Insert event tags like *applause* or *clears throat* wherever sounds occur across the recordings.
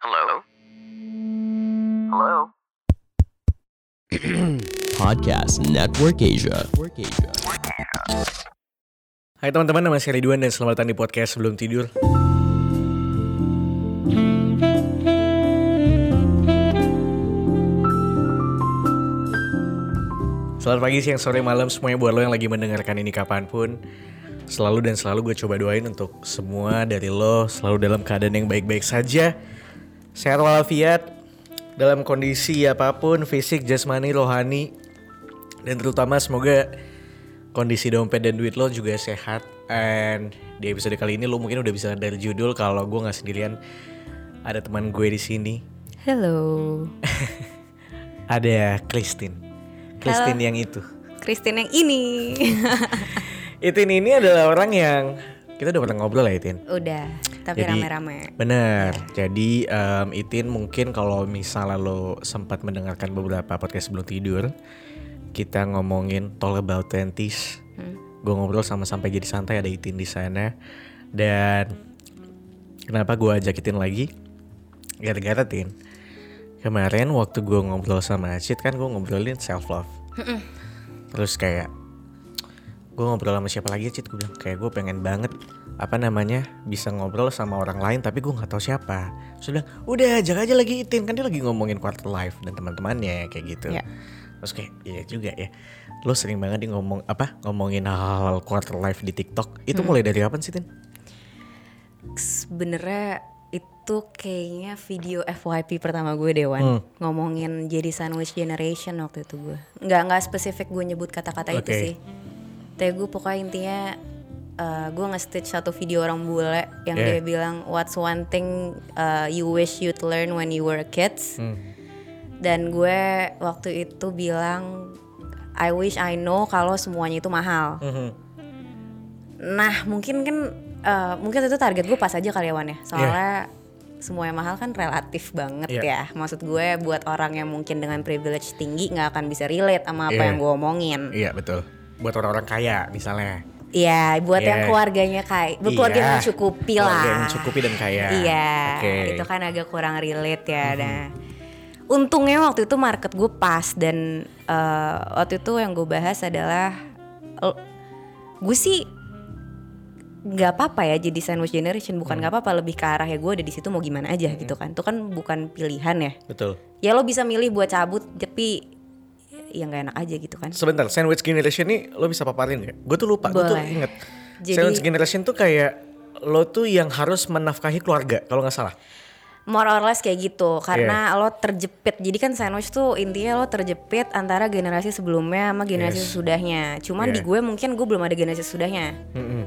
Hello? Hello? *clears throat* Podcast Network Asia. Hai teman-teman, nama saya Ridwan dan selamat datang di podcast sebelum tidur. Selamat pagi, siang, sore, malam semuanya buat lo yang lagi mendengarkan ini kapan pun. Selalu dan selalu gue coba doain untuk semua dari lo selalu dalam keadaan yang baik-baik saja. Sehat walafiat, dalam kondisi apa pun, fisik, jasmani, rohani. Dan terutama semoga kondisi dompet dan duit lo juga sehat. And di episode kali ini lo mungkin udah bisa dari judul kalau gue nggak sendirian. Ada teman gue di sini. Hello, *laughs* Ada Christine. Christine yang itu. Christine yang ini. *laughs* Itin ini adalah orang yang kita udah pernah ngobrol ya Itin. Udah, tapi rame-rame. Bener. Jadi em, Itin mungkin kalau misalnya lo sempat mendengarkan beberapa podcast sebelum tidur, kita ngomongin talk about twenties. Gue ngobrol sama sampai jadi santai ada Itin di sana. Dan kenapa gue ajak Itin lagi? Gara-gara Tin. Kemarin waktu gue ngobrol sama Acit kan gue ngobrolin self love. Terus kayak gue ngobrol sama siapa lagi Cit gue bilang kayak gue pengen banget apa namanya bisa ngobrol sama orang lain tapi gue nggak tahu siapa terus dia bilang udah ajak aja lagi Itin kan dia lagi ngomongin quarter life dan teman-temannya kayak gitu Ya. terus kayak iya juga ya lo sering banget dia ngomong apa ngomongin hal-hal quarter life di TikTok itu mulai dari kapan sih Tin? Sebenernya itu kayaknya video FYP pertama gue Dewan ngomongin jadi sandwich generation waktu itu gue. Nggak nggak spesifik gue nyebut kata-kata itu Oke. sih. Tapi gue pokoknya intinya eh, gue nge-stitch satu video orang bule yang Yeah. dia bilang what's one thing uh, you wish you'd learn when you were kids. Dan gue waktu itu bilang I wish I know kalau semuanya itu mahal. Nah mungkin kan eh, mungkin itu target gue pas aja kali ya Wan ya Soalnya semua yang mahal kan relatif banget Iya. ya Maksud gue buat orang yang mungkin dengan privilege tinggi nggak akan bisa relate sama apa Iya. yang gue omongin iya betul buat orang-orang kaya misalnya Iya buat yang Iya. keluarganya kayak buat keluarga yang mencukupi lah Keluarga yang mencukupi dan kaya. Iya. Mm-hmm. itu kan agak kurang relate ya Nah untungnya waktu itu market gue pas dan eh, waktu itu yang gue bahas adalah gue sih nggak apa-apa ya jadi sandwich generation bukan Hmm. nggak apa-apa lebih ke arah ya gue ada di situ mau gimana aja gitu kan itu kan bukan pilihan ya betul ya lo bisa milih buat cabut tapi ya nggak enak aja gitu kan Sebentar, sandwich generation ini lo bisa paparin gak? Gue tuh lupa, gue tuh inget. Jadi- sandwich generation tuh kayak lo tuh yang harus menafkahi keluarga kalau nggak salah. more or less kayak gitu Iya. karena lo terjepit jadi kan sandwich tuh intinya lo terjepit antara generasi sebelumnya sama generasi Yes. sesudahnya cuman Iya. di gue mungkin gue belum ada generasi sesudahnya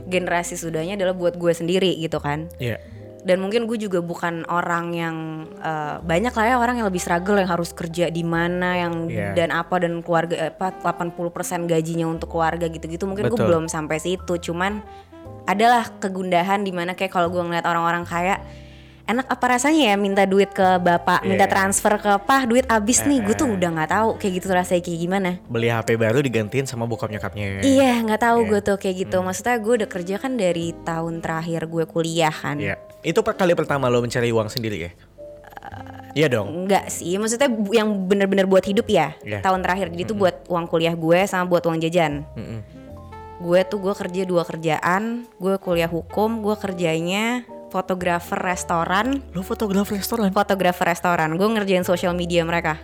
generasi sesudahnya adalah buat gue sendiri gitu kan Iya. Dan mungkin gue juga bukan orang yang eh, banyak lah ya orang yang lebih struggle yang harus kerja di mana yang Iya. dan apa dan keluarga apa 80% gajinya untuk keluarga gitu-gitu. Mungkin gue belum sampai situ. Cuman adalah kegundahan di mana kayak kalau gue ngeliat orang-orang kaya enak apa rasanya ya minta duit ke bapak minta Iya. transfer ke pah duit abis nih gue tuh udah nggak tahu kayak gitu rasanya kayak gimana Beli HP baru digantiin sama bokap nyokapnya. Iya nggak tahu Iya. gue tuh kayak gitu maksudnya gue udah kerja kan dari tahun terakhir gue kuliah kan Iya. Itu per kali pertama lo mencari uang sendiri ya? Iya dong. Enggak sih, maksudnya yang bener-bener buat hidup ya Iya. tahun terakhir. Jadi itu buat uang kuliah gue sama buat uang jajan. Gue tuh gue kerja dua kerjaan, gue kuliah hukum, gue kerjanya fotografer restoran, Lo fotografer restoran? fotografer restoran. Gue ngerjain social media mereka.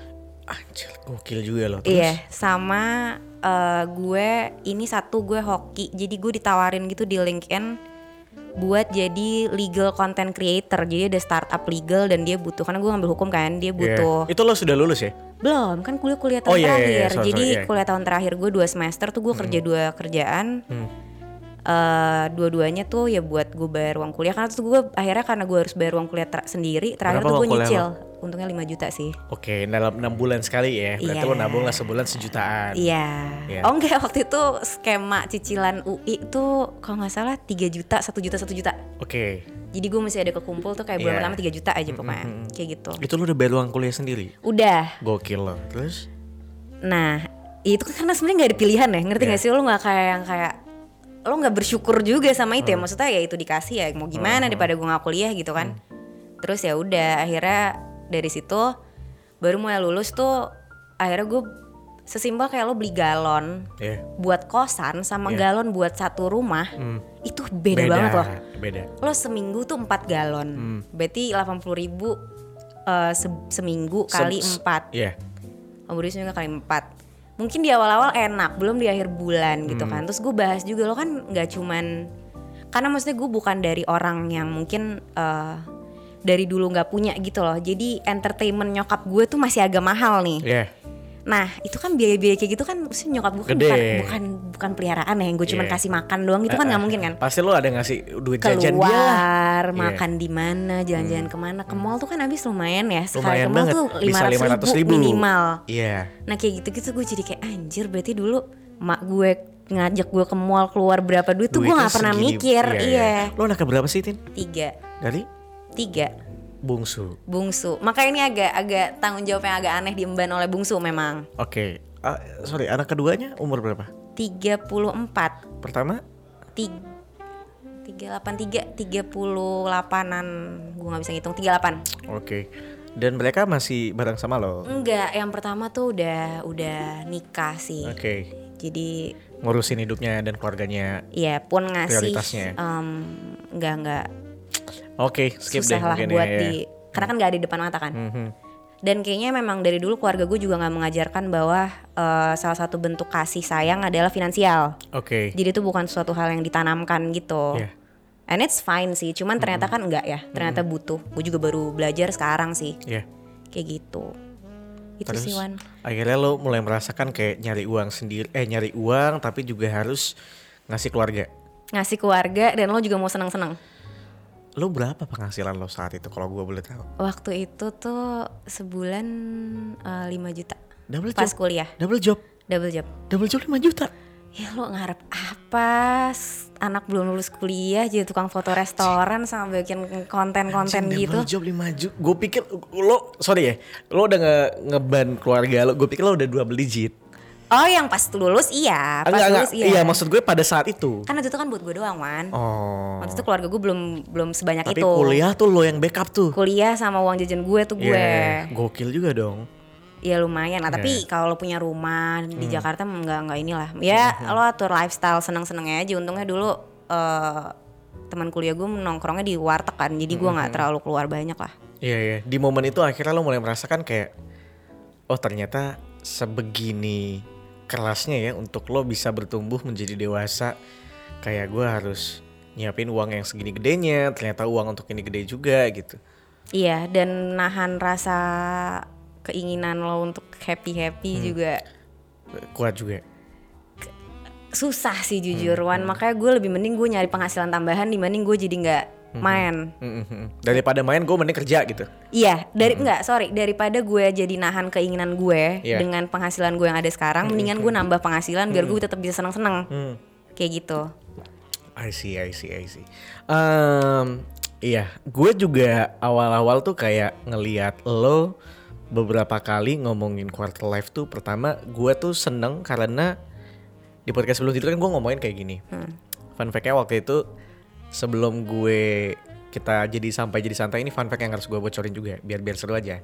Anjir, gokil juga lo. Terus? Iya, sama eh, gue ini satu gue hoki. Jadi gue ditawarin gitu di LinkedIn buat jadi legal content creator. Jadi ada startup legal dan dia butuh karena gue ngambil hukum kan, dia Iya. butuh Itu lo sudah lulus ya? Belum, kan kuliah kuliah Oh, tahun iya, iya, iya, terakhir. sorry, Jadi sorry, iya. kuliah tahun terakhir gue dua semester tuh gue kerja dua kerjaan. Eh, dua-duanya tuh ya buat gue bayar uang kuliah karena tuh gue akhirnya karena gue harus bayar uang kuliah ter- sendiri terakhir Berapa tuh gue nyicil untungnya 5 juta sih Oke, dalam enam bulan sekali ya. Berarti Iya. lo nabung lah sebulan sejutaan. iya Iya. oh enggak waktu itu skema cicilan UI tuh kalau nggak salah 3 juta satu juta satu juta Oke. jadi gue masih ada kekumpul tuh kayak bulan Iya. pertama 3 juta aja pokoknya kayak gitu Itu lo udah bayar uang kuliah sendiri? udah Gokil lo. Terus? Nah, itu kan karena sebenarnya nggak ada pilihan ya, ngerti Iya. nggak sih? Lo nggak kayak yang kayak lo nggak bersyukur juga sama itu ya. Maksudnya ya itu dikasih ya, mau gimana daripada gue nggak kuliah gitu kan. terus ya udah akhirnya dari situ baru mulai lulus tuh akhirnya gue sesimpel kayak lo beli galon Iya. buat kosan sama Iya. galon buat satu rumah Hmm. itu beda, banget loh Beda. lo seminggu tuh 4 galon Hmm. berarti 80 ribu eh, se- seminggu kali 4 Iya. oh seminggu kali 4 mungkin di awal-awal enak belum di akhir bulan gitu Hmm. kan terus gue bahas juga lo kan nggak cuman karena maksudnya gue bukan dari orang yang mungkin eh, dari dulu nggak punya gitu loh jadi entertainment nyokap gue tuh masih agak mahal nih Iya. Nah itu kan biaya-biaya kayak gitu kan maksudnya nyokap gue kan Gede. bukan, bukan bukan peliharaan ya yang gue cuma Iya. kasih makan doang itu kan nggak mungkin kan Pasti lo ada ngasih duit jajan dia lah. keluar Iya. makan di mana jalan-jalan ke mana ke mall tuh kan habis lumayan ya sekali Lumayan ke mall tuh Bisa 500 ribu, 500.000. minimal Iya. nah kayak gitu-gitu gue jadi kayak anjir berarti dulu mak gue ngajak gue ke mall keluar berapa duit tuh gue nggak pernah segini. mikir iya, Lo anaknya berapa sih Tin? tiga Dari tiga bungsu. bungsu maka ini agak agak tanggung jawab yang agak aneh diemban oleh bungsu memang Oke. Ah, sorry, anak keduanya umur berapa? 34 Pertama? tiga tiga delapan tiga tiga puluh delapanan gue nggak bisa ngitung tiga delapan Oke. Dan mereka masih bareng sama lo. enggak yang pertama tuh udah udah nikah sih Oke. jadi Ngurusin hidupnya dan keluarganya. ya pun ngasih Prioritasnya. em, enggak enggak Oke, skip susah deh lah mungkin buat ya. di karena kan nggak ada di depan mata kan Mhm. dan kayaknya memang dari dulu keluarga gue juga nggak mengajarkan bahwa eh, salah satu bentuk kasih sayang adalah finansial Oke. jadi itu bukan suatu hal yang ditanamkan gitu Iya. and it's fine sih cuman ternyata kan enggak ya ternyata butuh gue juga baru belajar sekarang sih Iya. kayak gitu itu Terus sih Wan akhirnya lo mulai merasakan kayak nyari uang sendiri eh nyari uang tapi juga harus ngasih keluarga. ngasih keluarga dan lo juga mau seneng-seneng Lo berapa penghasilan lo saat itu kalau gua boleh tahu? waktu itu tuh sebulan eh, 5 juta Double pas job. kuliah Double job. double job Double job 5 juta. ya lo ngarep apa anak belum lulus kuliah jadi tukang foto restoran sama bikin konten-konten gitu Double job 5 juta. Gue pikir lo sorry ya, lo udah nge ngeban keluarga lo. Gue pikir lo udah dua digit. Oh yang pas lulus iya pas Enggak, enggak. lulus iya Iya, maksud gue pada saat itu. kan waktu itu kan buat gue doang Wan Oh. waktu itu keluarga gue belum belum sebanyak Tapi itu kuliah tuh lo yang backup tuh. kuliah sama uang jajan gue tuh gue Iya, Gokil juga dong. Ya lumayan lah, tapi Iya. kalau lo punya rumah di Hmm. Jakarta nggak nggak inilah. Ya lo atur lifestyle seneng-senengnya aja. Untungnya dulu eh teman kuliah gue nongkrongnya di warteg kan, jadi gue Hmm. nggak terlalu keluar banyak lah. Iya iya. Di momen itu akhirnya lo mulai merasakan kayak oh ternyata sebegini kerasnya ya untuk lo bisa bertumbuh menjadi dewasa. Kayak gue harus nyiapin uang yang segini gedenya. Ternyata uang untuk ini gede juga gitu. Iya, dan nahan rasa keinginan lo untuk happy happy Hmm. juga Kuat juga. susah sih jujur Hmm, Wan. Makanya gue lebih mending gue nyari penghasilan tambahan dibanding gue jadi nggak Hmm. Main. Daripada main gue mending kerja gitu. Iya, dari enggak, sorry, daripada gue jadi nahan keinginan gue Iya. dengan penghasilan gue yang ada sekarang, mendingan gue nambah penghasilan biar gue tetap bisa seneng-seneng. Hmm. Kayak gitu. I see, I see, I see. Em, iya, gue juga awal-awal tuh kayak ngeliat lo beberapa kali ngomongin quarter life tuh. Pertama, gue tuh seneng karena di podcast sebelum tidur kan gue ngomongin kayak gini. Fun fact-nya waktu itu sebelum gue kita jadi sampai jadi santai ini fun fact yang harus gue bocorin juga biar biar seru aja.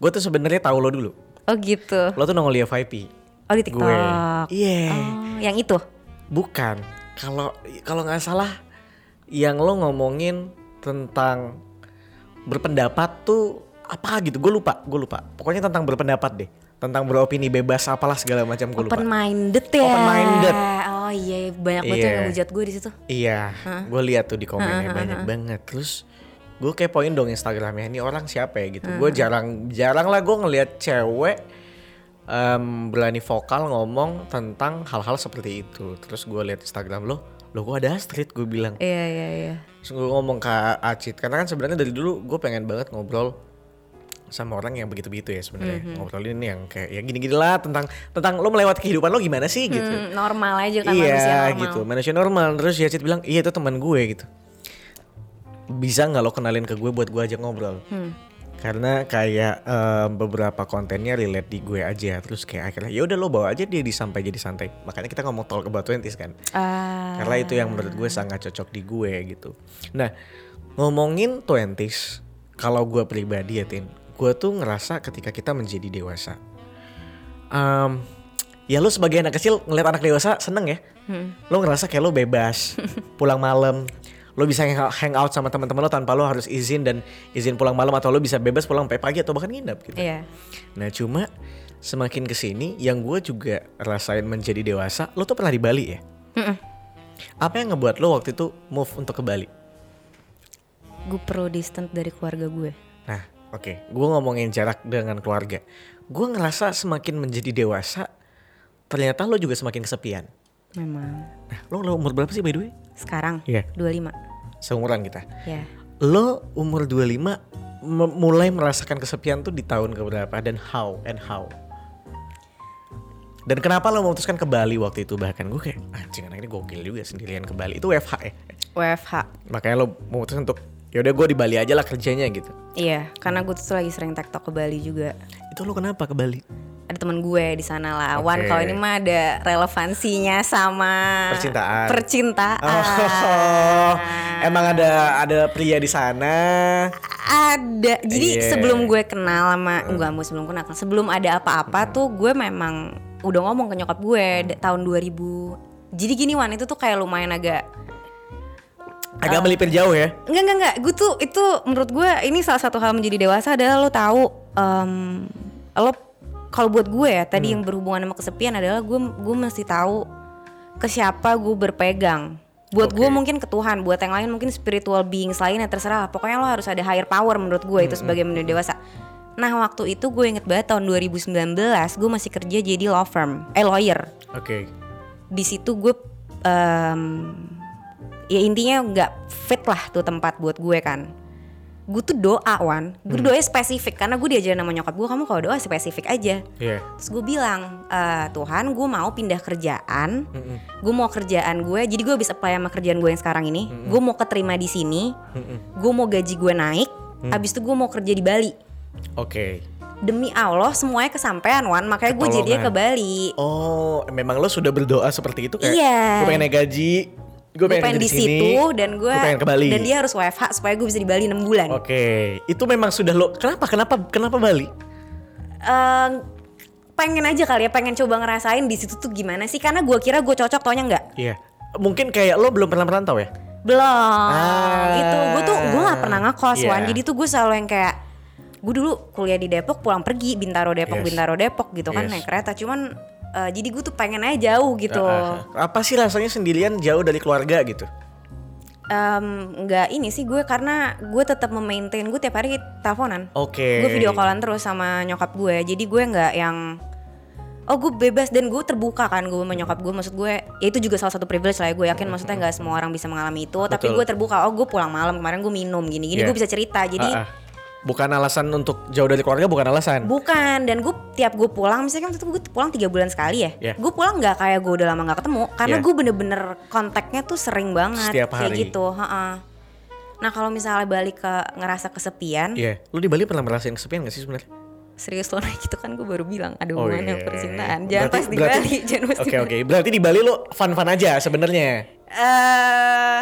Gue tuh sebenarnya tahu lo dulu. Oh gitu. Lo tuh nongol di FYP. Oh di TikTok. Gue. Iya. Oh, yang itu. Bukan. Kalau kalau nggak salah yang lo ngomongin tentang berpendapat tuh apa gitu. Gue lupa, gue lupa. Pokoknya tentang berpendapat deh. Tentang beropini bebas apalah segala macam gue lupa. Open minded ya. Open minded. Oh iya, banyak banget Iya. yang ngehujat gue di situ. Iya, gue lihat tuh di komennya banyak banget. Terus gue kepoin dong Instagramnya ini orang siapa ya gitu. Gue jarang jarang lah gue ngelihat cewek em, berani vokal ngomong tentang hal-hal seperti itu. Terus gue lihat Instagram lo, lo gue ada Astrid gue bilang. Iya iya iya. Terus gue ngomong ke Acit karena kan sebenarnya dari dulu gue pengen banget ngobrol sama orang yang begitu-begitu ya sebenarnya. Ngobrolin yang kayak ya gini-gini lah tentang tentang lo melewati kehidupan lo gimana sih gitu. Hmm, normal aja kan manusia iya normal. gitu. Manusia normal. Terus ya Cid bilang iya itu teman gue gitu. Bisa nggak lo kenalin ke gue buat gue ajak ngobrol? Hmm. karena kayak em, beberapa kontennya relate di gue aja. Terus kayak akhirnya ya udah lo bawa aja dia di sampai jadi santai. Makanya kita ngomong talk about 20s kan. Ah, karena itu yang menurut gue sangat cocok di gue gitu. Nah ngomongin 20s kalau gue pribadi ya Tin, gue tuh ngerasa ketika kita menjadi dewasa, em, ya lo sebagai anak kecil ngeliat anak dewasa seneng ya, lo ngerasa kayak lo bebas, *laughs* pulang malam, lo bisa hang out sama teman-teman lo tanpa lo harus izin dan izin pulang malam atau lo bisa bebas pulang sampai pagi atau bahkan nginep gitu. Iya. Nah cuma semakin ke sini yang gue juga rasain menjadi dewasa, lo tuh pernah di Bali ya? Mm-mm. Apa yang ngebuat lo waktu itu move untuk ke Bali? Gue perlu distant dari keluarga gue. Nah, oke, gue ngomongin jarak dengan keluarga. Gue ngerasa semakin menjadi dewasa, ternyata lo juga semakin kesepian. Memang. Nah, lo, lo umur berapa sih by the way? Sekarang Iya. 25. Seumuran kita. Ya. Lo umur 25 me- mulai merasakan kesepian tuh di tahun keberapa dan how and how? Dan kenapa lo memutuskan ke Bali waktu itu bahkan gue kayak anjing anak ini gokil juga sendirian ke Bali itu WFH ya WFH. makanya lo memutuskan untuk yaudah gue di Bali aja lah kerjanya gitu Iya, karena gue tuh lagi sering tektok ke Bali juga. itu lo kenapa ke Bali Ada teman gue di sana lah. Wan, Oke. kalau ini mah ada relevansinya sama Percintaan. Percintaan. Oh, emang ada ada pria di sana. Ada. Jadi Iya. sebelum gue kenal sama enggak mau sebelum kenal, sebelum ada apa-apa tuh gue memang udah ngomong ke nyokap gue tahun 2000. Jadi gini Wan, itu tuh kayak lumayan agak Agak melipir jauh ya. Enggak enggak enggak, gue tuh itu menurut gue ini salah satu hal menjadi dewasa adalah lo tahu em, lo kalau buat gue ya tadi yang berhubungan sama kesepian adalah gue gue mesti tahu ke siapa gue berpegang. Buat gue Oke. mungkin ke Tuhan, buat yang lain mungkin spiritual beings lainnya terserah. Pokoknya lo harus ada higher power menurut gue itu sebagai menjadi dewasa. Nah waktu itu gue inget banget tahun 2019 gue masih kerja jadi law firm, eh lawyer Oke. di situ gue em, ya intinya nggak fit lah tuh tempat buat gue kan gue tuh doa wan gue Hmm. doa spesifik karena gue diajarin sama nyokap gue kamu kalau doa spesifik aja Iya. terus gue bilang "Eh, Tuhan gue mau pindah kerjaan gue mau kerjaan gue jadi gue bisa apply sama kerjaan gue yang sekarang ini gue mau keterima di sini gue mau gaji gue naik Mm. habis itu gue mau kerja di Bali Oke. demi Allah semuanya kesampaian wan makanya gue jadinya ke. Bali Oh, memang lo sudah berdoa seperti itu kayak Iya. gue pengen naik gaji, gue pengen, pengen di situ dan gue pengen ke Bali. dan dia harus WFH supaya gue bisa di Bali 6 bulan. Oke, itu memang sudah lo. Kenapa? Kenapa? Kenapa Bali? Eh, pengen aja kali ya, pengen coba ngerasain di situ tuh gimana sih? Karena gue kira gue cocok, taunya enggak. Iya. Mungkin kayak lo belum pernah merantau ya? Belum. Ah. itu gue tuh gue nggak pernah ngekos Iya. Wan. Jadi tuh gue selalu yang kayak gue dulu kuliah di Depok pulang pergi Bintaro Depok Yes. Bintaro Depok gitu kan Yes. naik kereta. Cuman eh, jadi gue tuh pengen aja jauh gitu. Ah, ah. Apa sih rasanya sendirian jauh dari keluarga gitu? Em, nggak ini sih gue karena gue tetap memaintain gue tiap hari teleponan. Oke. gue video callan terus sama nyokap gue jadi gue nggak yang oh gue bebas dan gue terbuka kan gue sama nyokap gue maksud gue ya itu juga salah satu privilege lah ya gue yakin maksudnya nggak semua orang bisa mengalami itu tapi Betul. gue terbuka oh gue pulang malam kemarin gue minum gini gini Iya. gue bisa cerita jadi ah. Bukan alasan untuk jauh dari keluarga, bukan alasan. bukan dan gue tiap gue pulang misalnya kan waktu itu gue pulang tiga bulan sekali ya Iya. gue pulang nggak kayak gue udah lama nggak ketemu karena Iya. gue bener-bener kontaknya tuh sering banget Setiap kayak hari. gitu ha-ha. nah kalau misalnya balik ke ngerasa kesepian Iya. Lo di Bali pernah merasain kesepian gak sih sebenarnya? serius lo naik itu kan gue baru bilang ada Oh, hubungannya iya. percintaan jangan Berarti- pas di berarti- Bali *laughs* jangan pas di Oke Bali. oke. Berarti di Bali lo fun-fun aja sebenarnya. eh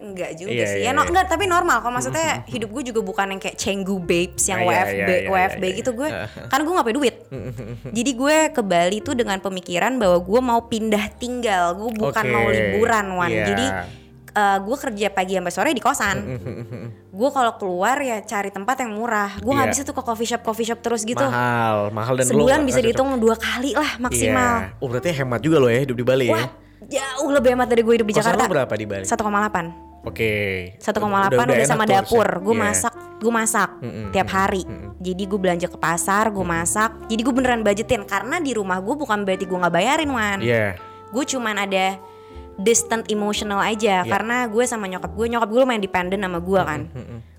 enggak juga Iya, sih iya, ya no, iya. enggak tapi normal kalau maksudnya hidup gue juga bukan yang kayak cenggu babes yang Ah, iya, WFB iya, iya, WFB iya, gitu gue iya. *laughs* karena gue nggak punya duit jadi gue ke Bali tuh dengan pemikiran bahwa gue mau pindah tinggal gue bukan Oke, mau liburan wan iya. jadi eh, gue kerja pagi sampai sore di kosan gue kalau keluar ya cari tempat yang murah gue nggak Iya. bisa tuh ke coffee shop coffee shop terus gitu Mahal, mahal dan lo sebulan nggak- bisa dihitung dua kali lah maksimal Iya. Oh berarti hemat juga lo ya hidup di Bali Wah, ya. jauh lebih hemat dari gue hidup di Kosan Jakarta. lo berapa di Bali? 1,8. Oke. 1,8 udah, enak sama tuh dapur. Gue Iya. masak, gue masak Mm-mm, tiap mm-mm, hari. mm-mm. Jadi gue belanja ke pasar, gue masak. Jadi gue beneran budgetin karena di rumah gue bukan berarti gue nggak bayarin wan. Iya. Gue cuman ada distant emotional aja Iya. karena gue sama nyokap gue, nyokap gue lumayan dependent sama gue kan.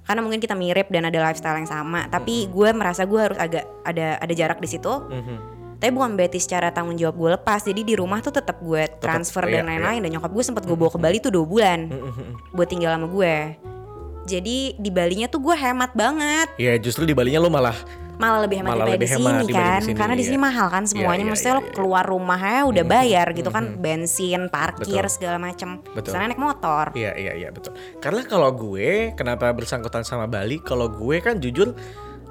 Karena mungkin kita mirip dan ada lifestyle yang sama, tapi gue merasa gue harus agak ada ada jarak di situ. Mhm. Tapi bukan berarti secara tanggung jawab gue lepas. Jadi di rumah tuh tetap gue transfer iya, dan lain-lain. Dan nyokap gue sempat gue bawa ke Bali tuh dua bulan buat tinggal sama gue. Jadi di Balinya tuh gue hemat banget. Ya justru di Balinya lo malah malah lebih hemat Malah daripada lebih di sini kan di sini, karena di sini iya. mahal kan semuanya Iya, iya, maksudnya iya, lo iya. keluar rumahnya udah bayar gitu kan bensin parkir Betul. segala macam Betul. sana naik motor Iya iya iya betul. Karena kalau gue kenapa bersangkutan sama Bali? Kalau gue kan jujur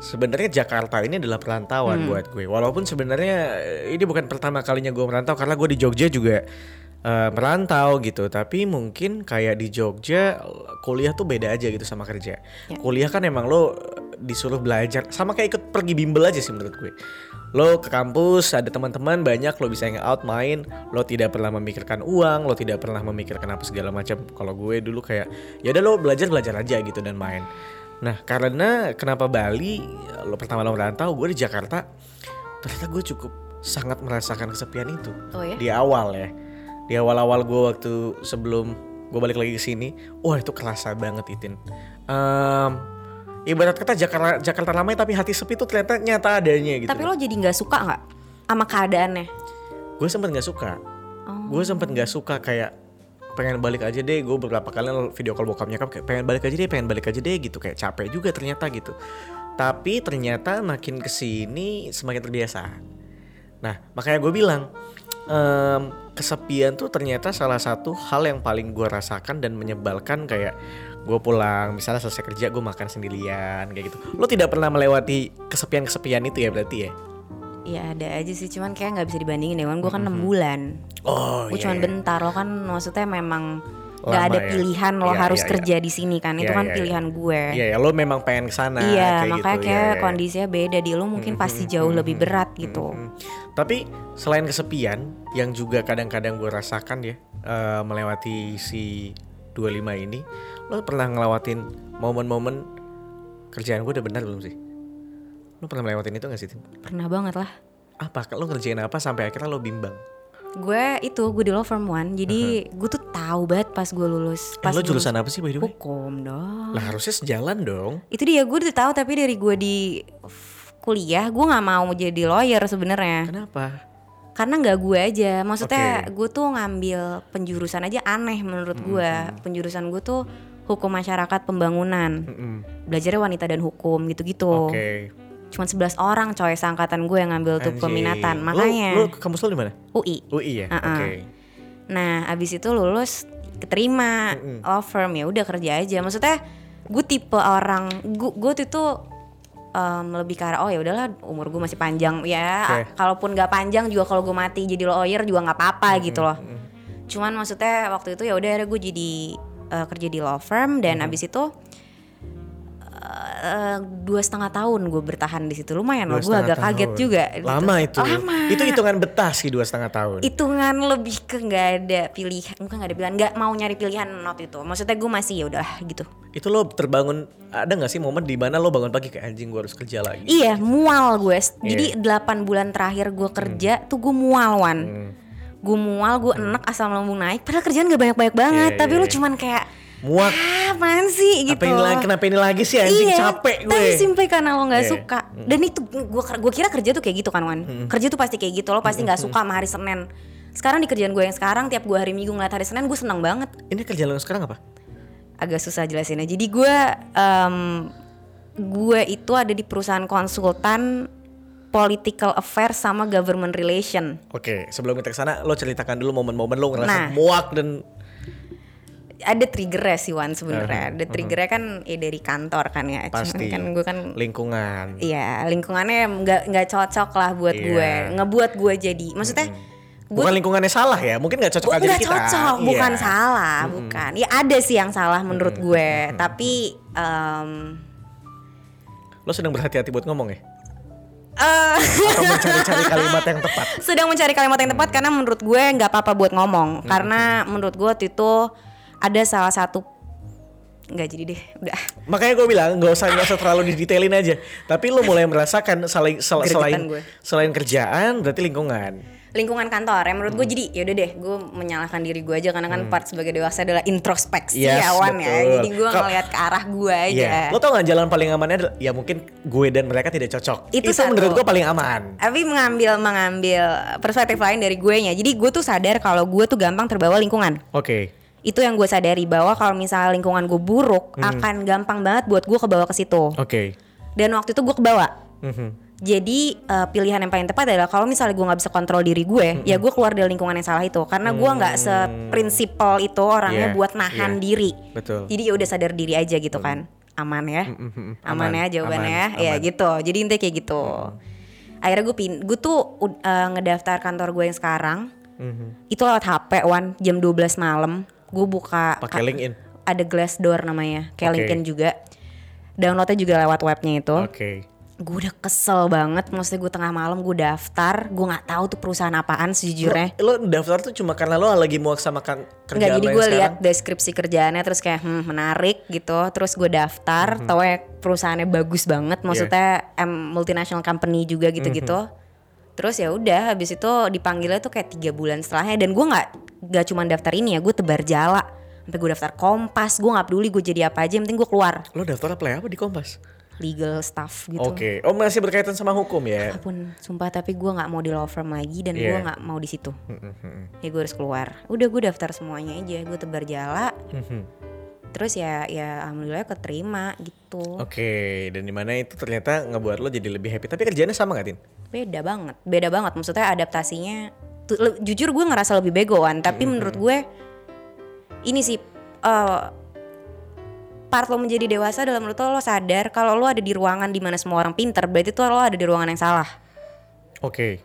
sebenarnya Jakarta ini adalah perantauan buat gue. Walaupun sebenarnya eh, ini bukan pertama kalinya gue merantau karena gue di Jogja juga eh, merantau gitu. Tapi mungkin kayak di Jogja kuliah tuh beda aja gitu sama kerja. Ya. Kuliah kan emang lo disuruh belajar sama kayak ikut pergi bimbel aja sih menurut gue. Lo ke kampus ada teman-teman banyak lo bisa out main, lo tidak pernah memikirkan uang, lo tidak pernah memikirkan apa segala macam. Kalau gue dulu kayak ya udah lo belajar belajar aja gitu dan main. Nah karena kenapa Bali lo pertama lo merantau, gue di Jakarta ternyata gue cukup sangat merasakan kesepian itu Oh ya? di awal ya. Di awal-awal gue waktu sebelum gue balik lagi ke sini, wah itu kerasa banget itin. Em, ibarat kata Jakarta Jakarta ramai tapi hati sepi tuh ternyata nyata adanya gitu. tapi lo jadi nggak suka nggak sama keadaannya gue sempet nggak suka Oh. gue sempet nggak suka kayak pengen balik aja deh gue beberapa kali video call bokap nyokap kayak pengen balik aja deh pengen balik aja deh gitu kayak capek juga ternyata gitu. Tapi ternyata makin ke sini semakin terbiasa. Nah makanya gue bilang em, kesepian tuh ternyata salah satu hal yang paling gue rasakan dan menyebalkan kayak gue pulang misalnya selesai kerja gue makan sendirian kayak gitu. Lo tidak pernah melewati kesepian kesepian itu ya berarti ya ya ada aja sih cuman kayak nggak bisa dibandingin deh kan gue kan enam bulan oh gue iya, cuman iya. bentar lo kan maksudnya memang nggak ada ya? pilihan lo Iya, harus iya, iya. kerja di sini kan itu Iya, kan iya, iya. pilihan gue Iya ya lo memang pengen ke sana iya kayak makanya gitu. kayak Iya, iya, iya. kondisinya beda di lo mungkin pasti jauh lebih berat gitu Hmm. Tapi selain kesepian yang juga kadang-kadang gue rasakan ya eh, melewati si 25 ini, lo pernah ngelewatin momen-momen kerjaan gue udah benar belum sih? Lo pernah melewatin itu gak sih? Tim? pernah banget lah Apa? Lo ngerjain apa sampai akhirnya lo bimbang? gue itu gue di law firm one jadi gue tuh tahu banget pas gue lulus Eh, pas lo lulus jurusan apa sih by the way? hukum dong Lah harusnya sejalan dong. itu dia gue udah tahu tapi dari gue di kuliah gue nggak mau jadi lawyer sebenarnya Kenapa? karena nggak gue aja maksudnya Oke. gue tuh ngambil penjurusan aja aneh menurut gue penjurusan gue tuh hukum masyarakat pembangunan Mm-mm. belajarnya wanita dan hukum gitu-gitu Oke. Cuman 11 orang coy seangkatan gue yang ngambil tuh peminatan makanya Lo, kampus lo di mana? UI UI ya? Uh-uh. Oke. Nah, abis itu lulus keterima law firm ya udah kerja aja. Maksudnya gue tipe orang gue gue tuh itu em, lebih ke arah oh ya udahlah umur gue masih panjang ya. Oke. Kalaupun nggak panjang juga kalau gue mati jadi lawyer juga nggak apa-apa gitu loh. Cuman maksudnya waktu itu ya udah gue jadi eh, kerja di law firm dan abis itu dua setengah tahun gue bertahan di situ lumayan loh gue agak kaget tahun. juga gitu. Lama itu. lama Itu hitungan betah sih dua setengah tahun. hitungan lebih ke nggak ada pilihan bukan nggak ada pilihan nggak mau nyari pilihan waktu itu maksudnya gue masih ya udah gitu Itu lo terbangun ada nggak sih momen di mana lo bangun pagi kayak anjing gue harus kerja lagi? iya mual gue Iya. jadi 8 bulan terakhir gue kerja tuh gue mual wan Hmm. gue mual gue enek asam lambung naik padahal kerjaan gak banyak banyak banget Iya, tapi iya, lu iya. cuman kayak Muak. ah apaan sih gitu Apa ini lagi? Kenapa ini lagi sih anjing iya, capek gue. tapi simpel karena lo nggak Iya. suka dan itu gue gue kira kerja tuh kayak gitu kan wan kerja tuh pasti kayak gitu lo pasti nggak suka sama hari senin sekarang di kerjaan gue yang sekarang tiap gue hari minggu ngeliat hari senin gue seneng banget Ini kerjaan lo sekarang apa? agak susah jelasinnya. Jadi gue em, gue itu ada di perusahaan konsultan political affairs sama government relation. Oke, sebelum kita ke sana lo ceritakan dulu momen-momen lo ngerasa Nah. muak dan Ada triggernya sih Wan sebenarnya. Ada triggernya kan ya dari kantor kan ya. Cuman pasti kan gue kan lingkungan. Iya lingkungannya nggak nggak cocok lah buat Iya. gue. Ngebuat gue jadi. Maksudnya gue Bukan lingkungannya salah ya, mungkin nggak cocok aja kita. cocok, Iya. bukan salah, bukan. Ya ada sih yang salah menurut gue, tapi em, Lo sedang berhati-hati buat ngomong ya? eh, Atau mencari-cari kalimat yang tepat? *laughs* sedang mencari kalimat yang tepat karena menurut gue nggak apa-apa buat ngomong karena menurut gue waktu itu ada salah satu nggak jadi deh udah Makanya gue bilang nggak usah nggak usah terlalu didetailin aja. Tapi lo mulai merasakan selain sel- selain gue. selain kerjaan berarti lingkungan. lingkungan kantor ya menurut gue jadi yaudah deh gue menyalahkan diri gue aja karena kan part sebagai dewasa adalah introspeksi Yes, ya Wan ya jadi gue ngeliat ke arah gue aja Iya. Lo tau gak jalan paling amannya adalah ya mungkin gue dan mereka tidak cocok. Itu satu. menurut gue paling aman. tapi mengambil mengambil perspektif lain dari gue nya jadi gue tuh sadar kalau gue tuh gampang terbawa lingkungan Oke. Itu yang gue sadari bahwa kalau misalnya lingkungan gue buruk Hmm. akan gampang banget buat gue kebawa ke situ Oke. dan waktu itu gue kebawa Mhm. jadi eh, pilihan yang paling tepat adalah kalau misalnya gue nggak bisa kontrol diri gue, ya gue keluar dari lingkungan yang salah itu. Karena gue nggak seprinsipal itu orangnya Yeah, buat nahan yeah. diri. Betul. Jadi ya udah sadar diri aja gitu kan, aman ya, mhm. aman, Aman, ya jawabannya aman, ya, ya aman. gitu. Jadi intinya kayak gitu. Akhirnya gue pin, gue tuh eh, ngedaftar kantor gue yang sekarang. Mhm. Itu lewat HP Wan jam 12 malam. Gue buka Pakai ka- LinkedIn. ada Glassdoor namanya, kayak Oke. LinkedIn juga. Downloadnya juga lewat webnya itu Oke. gue udah kesel banget maksudnya gue tengah malam gue daftar gue nggak tahu tuh perusahaan apaan sejujurnya Lo, lo daftar tuh cuma karena lo lagi muak sama kan Enggak kerjaan jadi lo yang gue lihat deskripsi kerjaannya terus kayak hmm, menarik gitu terus gue daftar Mhm. tau ya perusahaannya bagus banget maksudnya em, multinational company juga gitu-gitu Mhm. Terus ya udah habis itu dipanggilnya tuh kayak tiga bulan setelahnya dan gue nggak nggak cuma daftar ini ya gue tebar jala sampai gue daftar kompas gue nggak peduli gue jadi apa aja yang penting gue keluar Lo daftar apply apa di Kompas? legal stuff gitu Oke. Oh masih berkaitan sama hukum ya? apa pun sumpah tapi gue nggak mau di law firm lagi dan gue Iya. nggak mau di situ ya gue harus keluar udah gue daftar semuanya aja gue tebar jala. Terus ya ya alhamdulillah keterima gitu Oke, dan di mana itu ternyata ngebuat lo jadi lebih happy. Tapi kerjanya sama gak, Tin? beda banget beda banget maksudnya adaptasinya jujur gue ngerasa lebih begoan tapi menurut gue ini sih eh, part lo menjadi dewasa dalam menurut lo, lo sadar kalau lo ada di ruangan di mana semua orang pinter berarti tuh lo ada di ruangan yang salah Oke.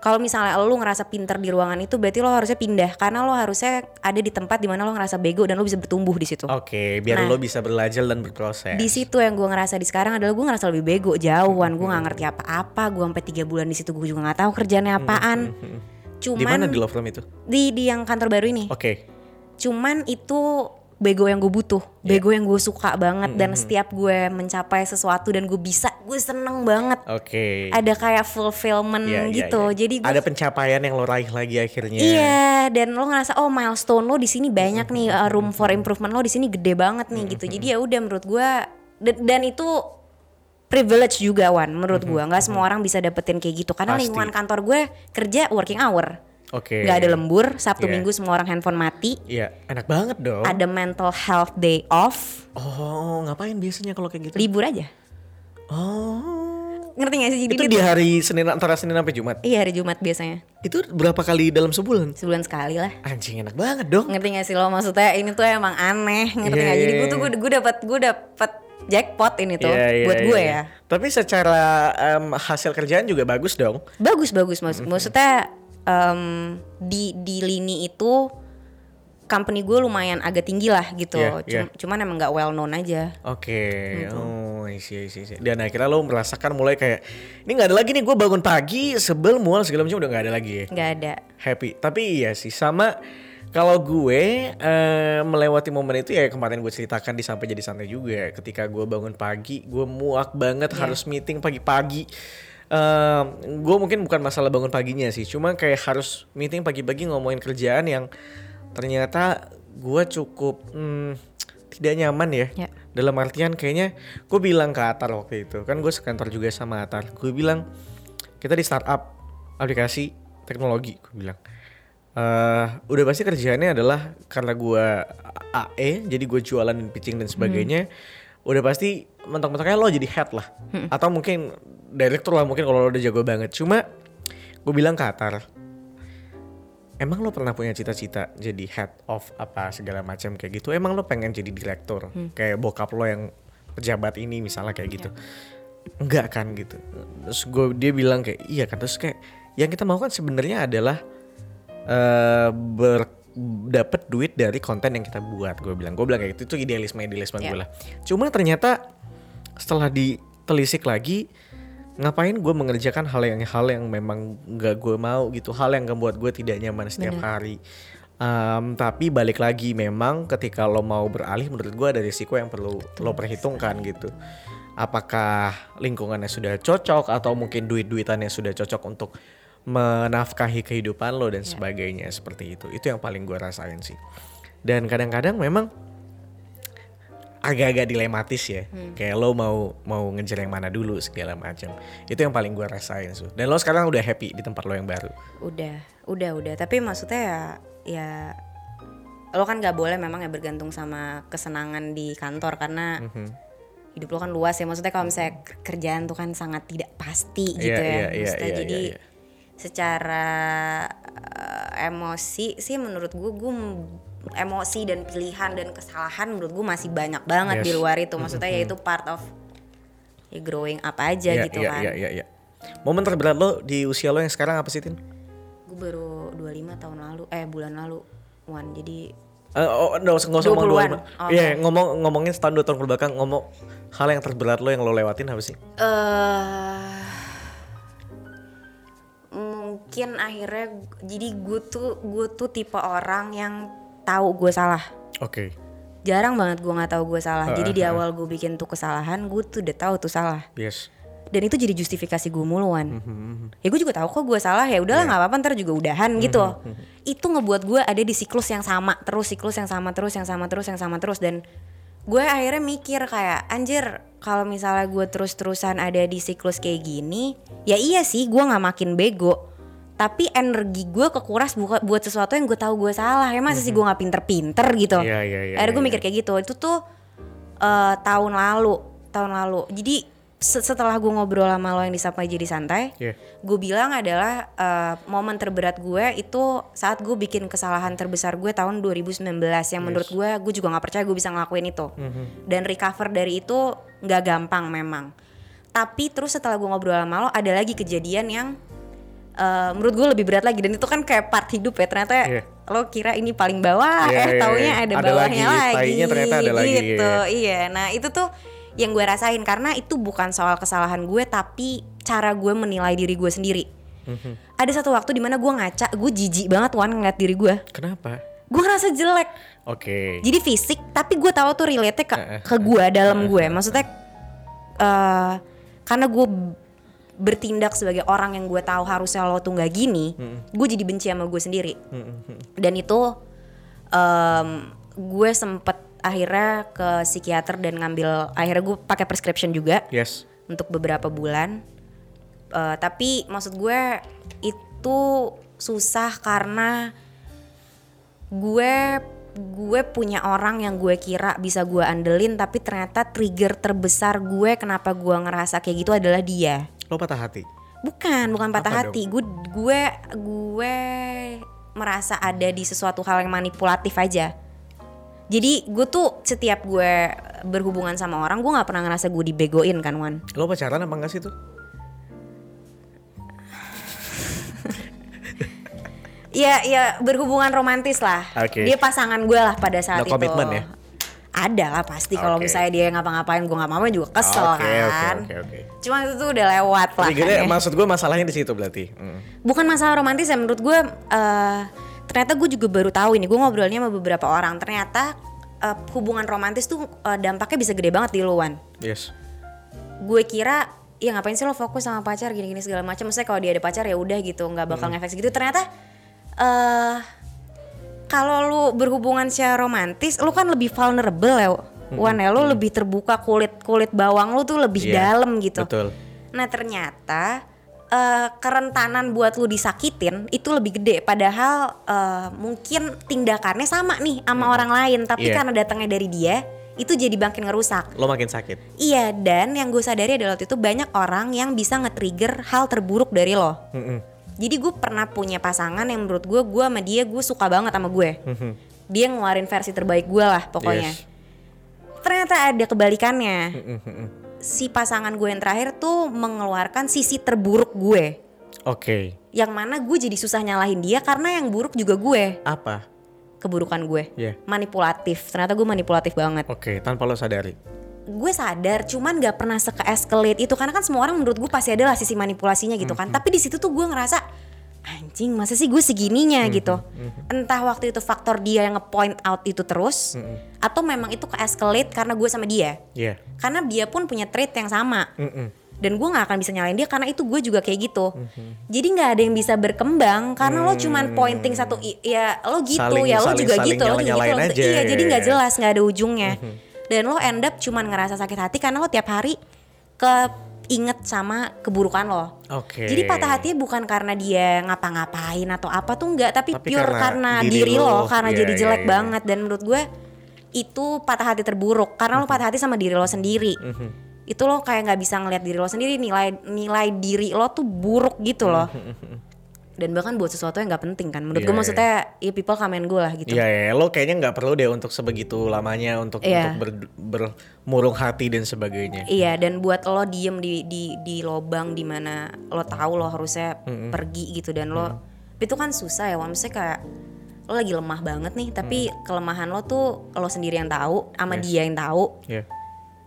Kalau misalnya lo ngerasa pinter di ruangan itu berarti lo harusnya pindah karena lo harusnya ada di tempat di mana lo ngerasa bego dan lo bisa bertumbuh di situ. Oke, biar Nah. lo bisa belajar dan berproses. Di situ yang gue ngerasa di sekarang adalah gue ngerasa lebih bego jauhan gue nggak ngerti apa-apa gue sampai tiga bulan di situ gue juga nggak tahu kerjanya apaan. Di mana Cuman di law firm itu? di di yang kantor baru ini. Oke. Cuman itu bego yang gue butuh, Iya. bego yang gue suka banget dan setiap gue mencapai sesuatu dan gue bisa, gue seneng banget. Oke. Ada kayak fulfillment Iya, iya, gitu. iya. Jadi gue ada pencapaian yang lo raih lagi akhirnya. Iya, dan lo ngerasa oh milestone lo di sini banyak nih, uh, room for improvement lo di sini gede banget nih gitu. Jadi ya udah menurut gua dan, itu privilege juga Wan menurut gua. nggak semua orang bisa dapetin kayak gitu karena Pasti. lingkungan kantor gue kerja working hour. Oke. nggak ada lembur, Sabtu Iya. Minggu semua orang handphone mati. Iya, enak banget dong. Ada mental health day off, Oh, ngapain biasanya kalau kayak gitu? libur aja. Oh. Ngerti gak sih? Jadi Itu di hari Senin antara Senin sampai Jumat. Iya hari Jumat biasanya. Itu berapa kali dalam sebulan? Sebulan sekali lah. Anjing enak banget dong. ngerti gak sih lo maksudnya ini tuh emang aneh ngerti Iya, gak jadi iya, gue tuh gue gue dapat gue dapat jackpot ini tuh Iya, iya, buat iya, gue iya. ya Tapi secara em, hasil kerjaan juga bagus dong. bagus bagus maksud maksudnya em, di di lini itu company gue lumayan agak tinggi lah gitu Iya, iya. Cum- cuman emang nggak well known aja Oke, oh isi isi isi. Dan akhirnya lo merasakan mulai kayak ini nggak ada lagi nih gue bangun pagi sebel mual segala macam udah nggak ada lagi ya. nggak ada Happy. Tapi iya sih sama kalau gue eh, melewati momen itu ya kemarin gue ceritakan di sampai jadi santai juga. Ketika gue bangun pagi, gue muak banget harus meeting pagi-pagi. Em, gue mungkin bukan masalah bangun paginya sih, cuma kayak harus meeting pagi-pagi ngomongin kerjaan yang ternyata gue cukup hmm, tidak nyaman ya. Ya. Dalam artian kayaknya gue bilang ke Atar waktu itu, kan gue sekantor juga sama Atar. Gue bilang kita di startup aplikasi teknologi, gue bilang. eh udah pasti kerjaannya adalah karena gue AE, jadi gue jualan dan pitching dan sebagainya. Udah pasti mentok-mentoknya lo jadi head lah, atau mungkin director lah mungkin kalau lo udah jago banget. Cuma gue bilang ke Atar, Emang lo pernah punya cita-cita jadi head of apa segala macam kayak gitu? Emang lo pengen jadi direktur? Kayak bokap lo yang pejabat ini misalnya kayak gitu. Enggak kan gitu. Terus gue dia bilang kayak iya kan terus kayak yang kita mau kan sebenarnya adalah eh ber dapat duit dari konten yang kita buat gue bilang gue bilang kayak gitu itu idealisme idealisme Ya. gue lah cuma ternyata setelah ditelisik lagi ngapain gue mengerjakan hal yang hal yang memang nggak gue mau gitu hal yang membuat gue tidak nyaman setiap hari. Em, tapi balik lagi memang ketika lo mau beralih menurut gue ada risiko yang perlu lo perhitungkan gitu. Apakah lingkungannya sudah cocok atau mungkin duit-duitannya sudah cocok untuk menafkahi kehidupan lo dan sebagainya seperti itu. Itu yang paling gue rasain sih. Dan kadang-kadang memang agak-agak dilematis ya. Kayak lo mau mau ngejar yang mana dulu segala macam. Itu yang paling gue rasain su dan lo sekarang udah happy di tempat lo yang baru? Udah udah udah. Tapi maksudnya ya ya lo kan nggak boleh memang ya bergantung sama kesenangan di kantor karena Mhm. hidup lo kan luas ya. Maksudnya kalau misalnya ker- kerjaan tuh kan sangat tidak pasti Iya, gitu ya. iya, iya, maksudnya iya, jadi iya, iya. secara eh, emosi sih menurut gue gue emosi dan pilihan dan kesalahan menurut gue masih banyak banget Yes. di luar itu maksudnya ya itu part of ya growing up aja Iya, gitu iya, kan Iya, iya, iya. Momen terberat lo di usia lo yang sekarang apa sih, Tin? gue baru 25 tahun lalu eh bulan lalu Wan jadi Eh, oh, usah, nggak usah ngomong 20-an. 25. Oh, Iya, oke. ngomong ngomongin setahun dua tahun ke belakang, ngomong hal yang terberat lo yang lo lewatin apa sih? eh mungkin akhirnya jadi gue tuh gue tuh tipe orang yang tahu gue salah. Oke. jarang banget gue nggak tahu gue salah. Jadi di awal gue bikin tuh kesalahan gue tuh udah tahu tuh salah. Yes. dan itu jadi justifikasi gue muluan. Ya gue juga tahu kok gue salah. Ya udahlah nggak apa-apa ntar juga udahan gitu. Itu ngebuat gue ada di siklus yang sama terus siklus yang sama terus yang sama terus yang sama terus. Dan gue akhirnya mikir kayak anjir kalau misalnya gue terus-terusan ada di siklus kayak gini ya iya sih gue nggak makin bego tapi energi gue kekuras buka- buat sesuatu yang gue tahu gue salah. Ya masa sih gue nggak pinter-pinter gitu? Iya, iya, iya, akhirnya gue iya, mikir kayak gitu. Itu tuh eh, tahun lalu tahun lalu. Jadi se- setelah gue ngobrol sama lo yang disapa jadi santai Iya. gue bilang adalah eh, momen terberat gue itu saat gue bikin kesalahan terbesar gue tahun 2019 yang menurut gue gue juga nggak percaya gue bisa ngelakuin itu. Dan recover dari itu nggak gampang memang. Tapi terus setelah gue ngobrol sama lo ada lagi kejadian yang eh, menurut gue lebih berat lagi dan itu kan kayak part hidup ya ternyata Iya. lo kira ini paling bawah Iya, eh iya, taunya iya. ada Ada bawahnya lagi, lagi, ternyata ada lagi, gitu iya. iya nah itu tuh yang gue rasain karena itu bukan soal kesalahan gue tapi cara gue menilai diri gue sendiri Mhm. ada satu waktu di mana gue ngaca gue jijik banget wan ngeliat diri gue Kenapa? gue ngerasa jelek Oke. jadi fisik tapi gue tahu tuh relate ke Eh, eh, ke gue dalam gue maksudnya eh karena gue bertindak sebagai orang yang gue tahu harusnya lo tuh nggak gini gue jadi benci sama gue sendiri dan itu em, gue sempet akhirnya ke psikiater dan ngambil akhirnya gue pakai prescription juga Yes. untuk beberapa bulan. Eh, tapi maksud gue itu susah karena gue gue punya orang yang gue kira bisa gue andelin tapi ternyata trigger terbesar gue kenapa gue ngerasa kayak gitu adalah dia. Lo patah hati. Bukan, bukan patah Apa hati. Gue gue gue merasa ada di sesuatu hal yang manipulatif aja. Jadi gue tuh setiap gue berhubungan sama orang gue nggak pernah ngerasa gue dibegoin kan Wan. Lo pacaran apa enggak sih tuh? *laughs* Ya ya berhubungan romantis lah. Oke. Dia pasangan gue lah pada saat No itu. komitmen ya? Ada lah pasti kalau Oke. misalnya dia ngapa-ngapain gue nggak mau juga kesel oke, kan. oke, oke. Cuma itu tuh udah lewat lah. Triggernya kan ya. maksud gue masalahnya di situ berarti. Mm. bukan masalah romantis ya menurut gue eh, ternyata gue juga baru tahu ini gue ngobrolnya sama beberapa orang ternyata eh, hubungan romantis tuh eh, dampaknya bisa gede banget di luan Yes. gue kira ya ngapain sih lo fokus sama pacar gini-gini segala macam maksudnya kalau dia ada pacar ya udah gitu nggak bakal ngefek gitu ternyata eh kalau lu berhubungan secara romantis lu kan lebih vulnerable ya Wan ya lu lebih terbuka kulit kulit bawang lu tuh lebih Iya, dalam gitu Betul. Nah ternyata eh, kerentanan buat lu disakitin itu lebih gede. Padahal eh, mungkin tindakannya sama nih sama orang lain, tapi Iya. karena datangnya dari dia itu jadi makin ngerusak. Lo makin sakit. Iya dan yang gue sadari adalah waktu itu banyak orang yang bisa nge-trigger hal terburuk dari lo. Mm-mm. Jadi gue pernah punya pasangan yang menurut gue gue sama dia gue suka banget sama gue. Mhm. Dia ngeluarin versi terbaik gue lah pokoknya. Yes. Ternyata ada kebalikannya. Mm-mm. Si pasangan gue yang terakhir tuh mengeluarkan sisi terburuk gue. Oke. yang mana gue jadi susah nyalahin dia karena yang buruk juga gue Apa? keburukan gue Iya. manipulatif ternyata gue manipulatif banget Oke, tanpa lo sadari. Gue sadar cuman gak pernah seke escalate itu karena kan semua orang menurut gue pasti ada lah sisi manipulasinya gitu kan. Tapi di situ tuh gue ngerasa anjing masa sih gue segininya? Gitu. entah waktu itu faktor dia yang nge-point out itu terus atau memang itu ke escalate karena gue sama dia. Iya. karena dia pun punya trait yang sama. Mm-mm. dan gue nggak akan bisa nyalain dia karena itu gue juga kayak gitu. Jadi nggak ada yang bisa berkembang karena lo cuman pointing satu ya lo gitu Saling- ya lo saling- juga saling gitu lo juga gitu. aja. iya jadi nggak jelas nggak ada ujungnya dan lo end up cuman ngerasa sakit hati karena lo tiap hari ke inget sama keburukan lo. Oke. Jadi patah hati bukan karena dia ngapa-ngapain atau apa tuh enggak, tapi, Tapi pure karena karena, diri diri, lo. lo, karena Iya, jadi iya, jelek iya. banget dan menurut gue itu patah hati terburuk karena lo Mhm. patah hati sama diri lo sendiri. Itu lo kayak nggak bisa ngelihat diri lo sendiri, nilai nilai diri lo tuh buruk gitu loh. Dan bahkan buat sesuatu yang nggak penting kan. Menurut Iya, gue iya. maksudnya ya people come and go lah gitu. Iya, ya, lo kayaknya nggak perlu deh untuk sebegitu lamanya untuk Iya. untuk ber- bermurung hati dan sebagainya. Iya dan buat lo diem di di di lobang di mana lo tahu lo harusnya pergi gitu dan lo itu kan susah ya maksudnya kayak lo lagi lemah banget nih tapi kelemahan lo tuh lo sendiri yang tahu sama Yes. dia yang tahu Iya.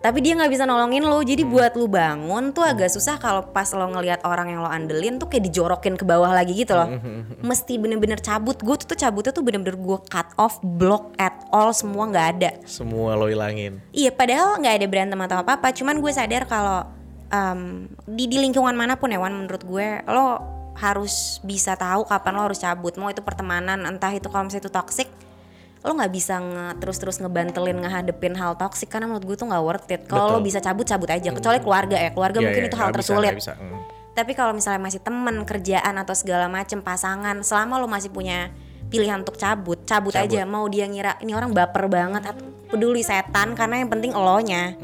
Tapi dia nggak bisa nolongin lo. Jadi buat lo bangun tuh agak susah kalau pas lo ngelihat orang yang lo andelin tuh kayak dijorokin ke bawah lagi gitu loh. Mesti bener-bener cabut. Gue tuh, tuh cabutnya tuh bener-bener gue cut off block at all semua nggak ada. Semua lo ilangin. Iya, padahal nggak ada berantem atau apa-apa. Cuman gue sadar kalau em, di, di lingkungan mana pun ya, Wan, menurut gue lo harus bisa tahu kapan lo harus cabut. Mau itu pertemanan, entah itu kalau misalnya itu toxic, lo nggak bisa nge- terus-terus ngebantelin ngehadepin hal toxic karena menurut gue tuh nggak worth it. Kalau lo bisa cabut cabut aja. Kecuali keluarga ya, keluarga Iya, mungkin iya, itu hal nggak bisa, tersulit. nggak bisa. Mm. Tapi kalau misalnya masih temen, kerjaan atau segala macem pasangan, selama lo masih punya pilihan untuk cabut, cabut, Cabut. aja. Mau dia ngira ini orang baper banget, atau peduli setan karena yang penting elonya.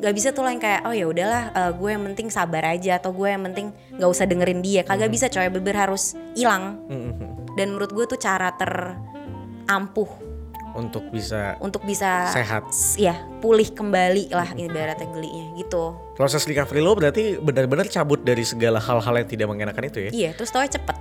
Gak bisa tuh lo yang kayak oh ya udahlah, eh, gue yang penting sabar aja atau gue yang penting nggak usah dengerin dia. Kagak bisa coy, beber harus hilang. Dan menurut gue tuh cara terampuh Untuk bisa untuk bisa Sehat. ya pulih kembali lah ibaratnya gelinya gitu. proses recovery lo berarti benar-benar cabut dari segala hal-hal yang tidak mengenakan itu ya. Iya, terus tau cepet.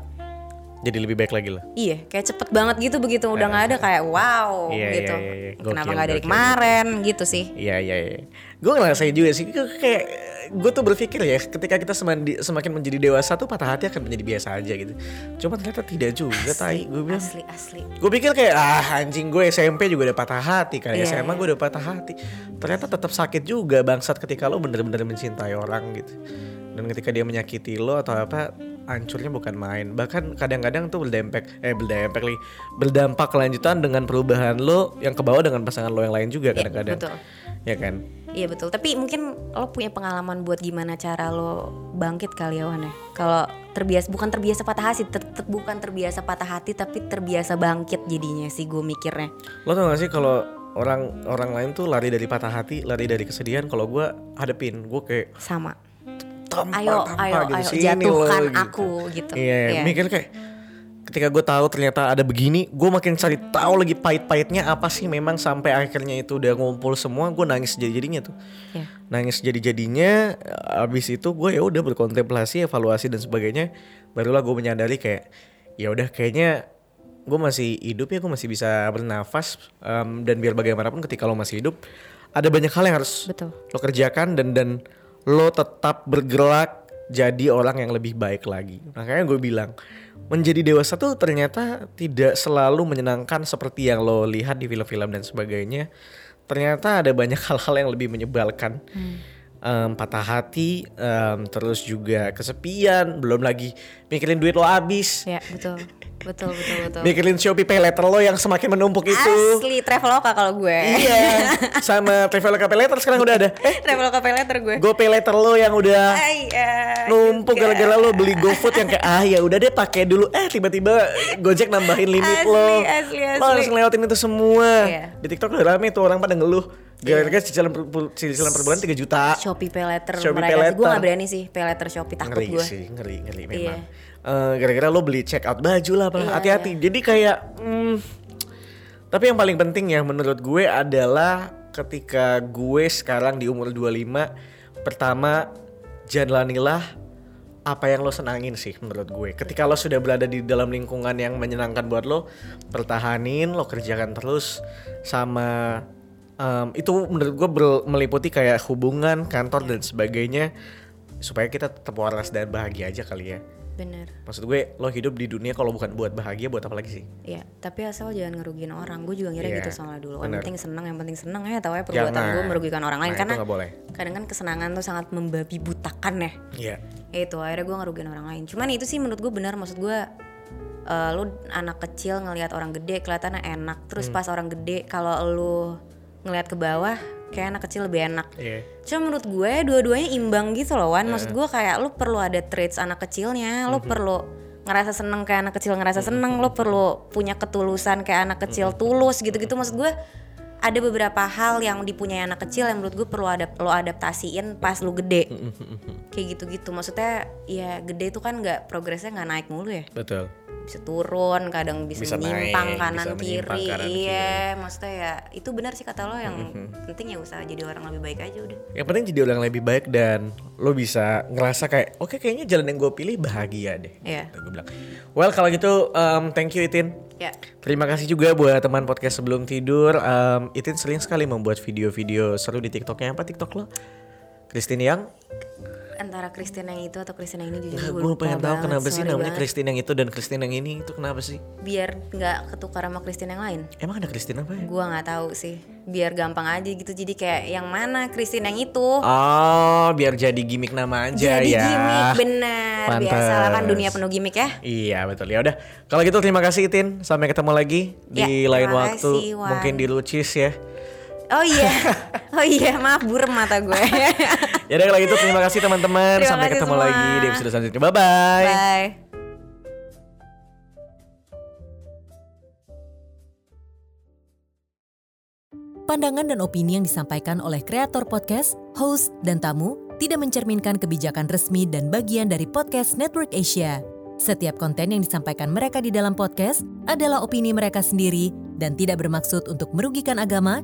Jadi lebih baik lagi lah. Iya, kayak cepet banget gitu begitu udah nggak ada kayak wow Iya, gitu. iya, iya, iya. Kenapa nggak dari kemarin gitu sih? Iya iya iya. Gue ngerasain juga sih. Kayak gue tuh berpikir ya, ketika kita semandi- semakin menjadi dewasa tuh patah hati akan menjadi biasa aja gitu. Cuma ternyata tidak juga, tai. Gue bilang. Asli asli. Gue pikir kayak ah anjing gue SMP juga udah patah hati kan Iya, SMA iya. gue udah patah hati ternyata tetap sakit juga bangsat ketika lo bener-bener mencintai orang gitu dan ketika dia menyakiti lo atau apa hancurnya bukan main bahkan kadang-kadang tuh berdampak eh berdampak lagi berdampak kelanjutan dengan perubahan lo yang ke bawah dengan pasangan lo yang lain juga Iya, kadang-kadang betul. ya kan Iya betul. Tapi mungkin lo punya pengalaman buat gimana cara lo bangkit kali ya Wan ya. Kalau terbiasa bukan terbiasa patah hati, tetep bukan terbiasa patah hati tapi terbiasa bangkit jadinya sih gue mikirnya. lo tau gak sih kalau orang orang lain tuh lari dari patah hati lari dari kesedihan kalau gue hadepin gue kayak Sama. Tampar Ayo, tampar ayo, gitu ayo, sini jatuhkan lo, aku, gitu. iya, Iya. mikir kayak ketika gue tahu ternyata ada begini gue makin cari tahu lagi pahit-pahitnya apa sih memang sampai akhirnya itu udah ngumpul semua gue nangis jadi jadinya tuh Iya. nangis jadi jadinya abis itu gue ya udah berkontemplasi evaluasi dan sebagainya barulah gue menyadari kayak ya udah kayaknya gue masih hidup ya gue masih bisa bernafas em, dan biar bagaimanapun ketika lo masih hidup ada banyak hal yang harus Betul. lo kerjakan dan dan lo tetap bergerak jadi orang yang lebih baik lagi. Makanya gue bilang menjadi dewasa tuh ternyata tidak selalu menyenangkan seperti yang lo lihat di film-film dan sebagainya. Ternyata ada banyak *laughs* hal-hal yang lebih menyebalkan Em, patah hati em, terus juga kesepian belum lagi mikirin duit lo habis Ya betul. Betul betul betul. mikirin Shopee Pay Later lo yang semakin menumpuk itu Asli Traveloka kalau gue. iya sama Traveloka Pay Later sekarang udah ada *laughs* eh Traveloka pay letter gue. Go Pay Later lo yang udah Ay, ya, numpuk gara-gara lo beli GoFood yang kayak ah ya udah deh pakai dulu eh tiba-tiba Gojek nambahin limit Asli, lo asli, lo asli. harus ngelewatin itu semua Iya. di TikTok udah rame tuh orang pada ngeluh gara-gara cicilan per, cicilan per bulan 3 juta. Shopee pay letter Shopee mereka Pay sih. Gue gak berani sih pay letter Shopee takut ngeri gue. sih ngeri ngeri memang. Iya. Eh, gara-gara lo beli check out baju lah apalah. Iya, hati-hati. jadi kayak hmm, tapi yang paling penting ya menurut gue adalah ketika gue sekarang di umur 25 pertama jalanilah apa yang lo senangin sih menurut gue. Ketika lo sudah berada di dalam lingkungan yang menyenangkan buat lo pertahanin lo kerjakan terus sama em, itu menurut gue meliputi kayak hubungan kantor dan sebagainya supaya kita tetap waras dan bahagia aja kali ya Bener. maksud gue lo hidup di dunia kalau bukan buat bahagia buat apa lagi sih Ya, tapi asal jangan ngerugiin orang. Gue juga ngira Iya, gitu soalnya dulu. Yang penting seneng, yang penting seneng ya. Tahu ya perbuatan Jangan. gue merugikan orang lain Nah, karena boleh. kadang kan kesenangan tuh sangat membabi butakan ya. iya Ya itu akhirnya gue ngerugiin orang lain. Cuman itu sih menurut gue benar. Maksud gue eh, lu anak kecil ngelihat orang gede kelihatannya enak. Terus Hmm. pas orang gede kalau lu ngelihat ke bawah kayak anak kecil lebih enak. Iya. Cuma menurut gue dua-duanya imbang gitu loh Wan. Maksud gue kayak lu perlu ada traits anak kecilnya Lu perlu ngerasa seneng kayak anak kecil ngerasa seneng Lu perlu punya ketulusan kayak anak kecil tulus gitu-gitu. Maksud gue ada beberapa hal yang dipunyai anak kecil yang menurut gue perlu adap lo adaptasiin pas lu gede kayak gitu-gitu maksudnya ya gede itu kan nggak progresnya nggak naik mulu ya Betul. bisa turun kadang bisa, Bisa menyimpang naik, kanan bisa kiri kanan iya maksudnya ya itu benar sih kata lo yang penting ya usaha jadi orang lebih baik aja udah Yang penting jadi orang lebih baik dan lo bisa ngerasa kayak oke kayaknya jalan yang gue pilih bahagia deh. Iya. Gue bilang. Well kalau gitu um, thank you Itin. Ya Terima kasih juga buat teman podcast sebelum tidur. Um, Itin sering sekali membuat video-video seru di TikToknya. Apa TikTok lo? Christine Yang? Antara Kristen yang itu atau Kristen yang ini jujur Nah, gue gue pengen tahu banget, kenapa sih namanya banget. Christine yang itu dan Christine yang ini itu kenapa sih? biar nggak ketukar sama Kristen yang lain Emang ada Christine apa ya? gue nggak tahu sih biar gampang aja gitu jadi kayak yang mana Kristen yang itu Oh, biar jadi gimmick nama aja jadi ya. gimmick benar biasa kan dunia penuh gimmick ya Iya betul ya udah. Kalau gitu terima kasih Itin. Sampai ketemu lagi Ya, di lain waktu. kasih, Wan. Mungkin di Lucis ya. Oh iya oh iya maaf burem mata gue *laughs* Ya udah kalau gitu terima kasih teman-teman. Sampai kasih ketemu semua. lagi di episode selanjutnya. Bye bye. bye Pandangan dan opini yang disampaikan oleh kreator podcast, host, dan tamu tidak mencerminkan kebijakan resmi dan bagian dari podcast Network Asia. Setiap konten yang disampaikan mereka di dalam podcast adalah opini mereka sendiri dan tidak bermaksud untuk merugikan agama,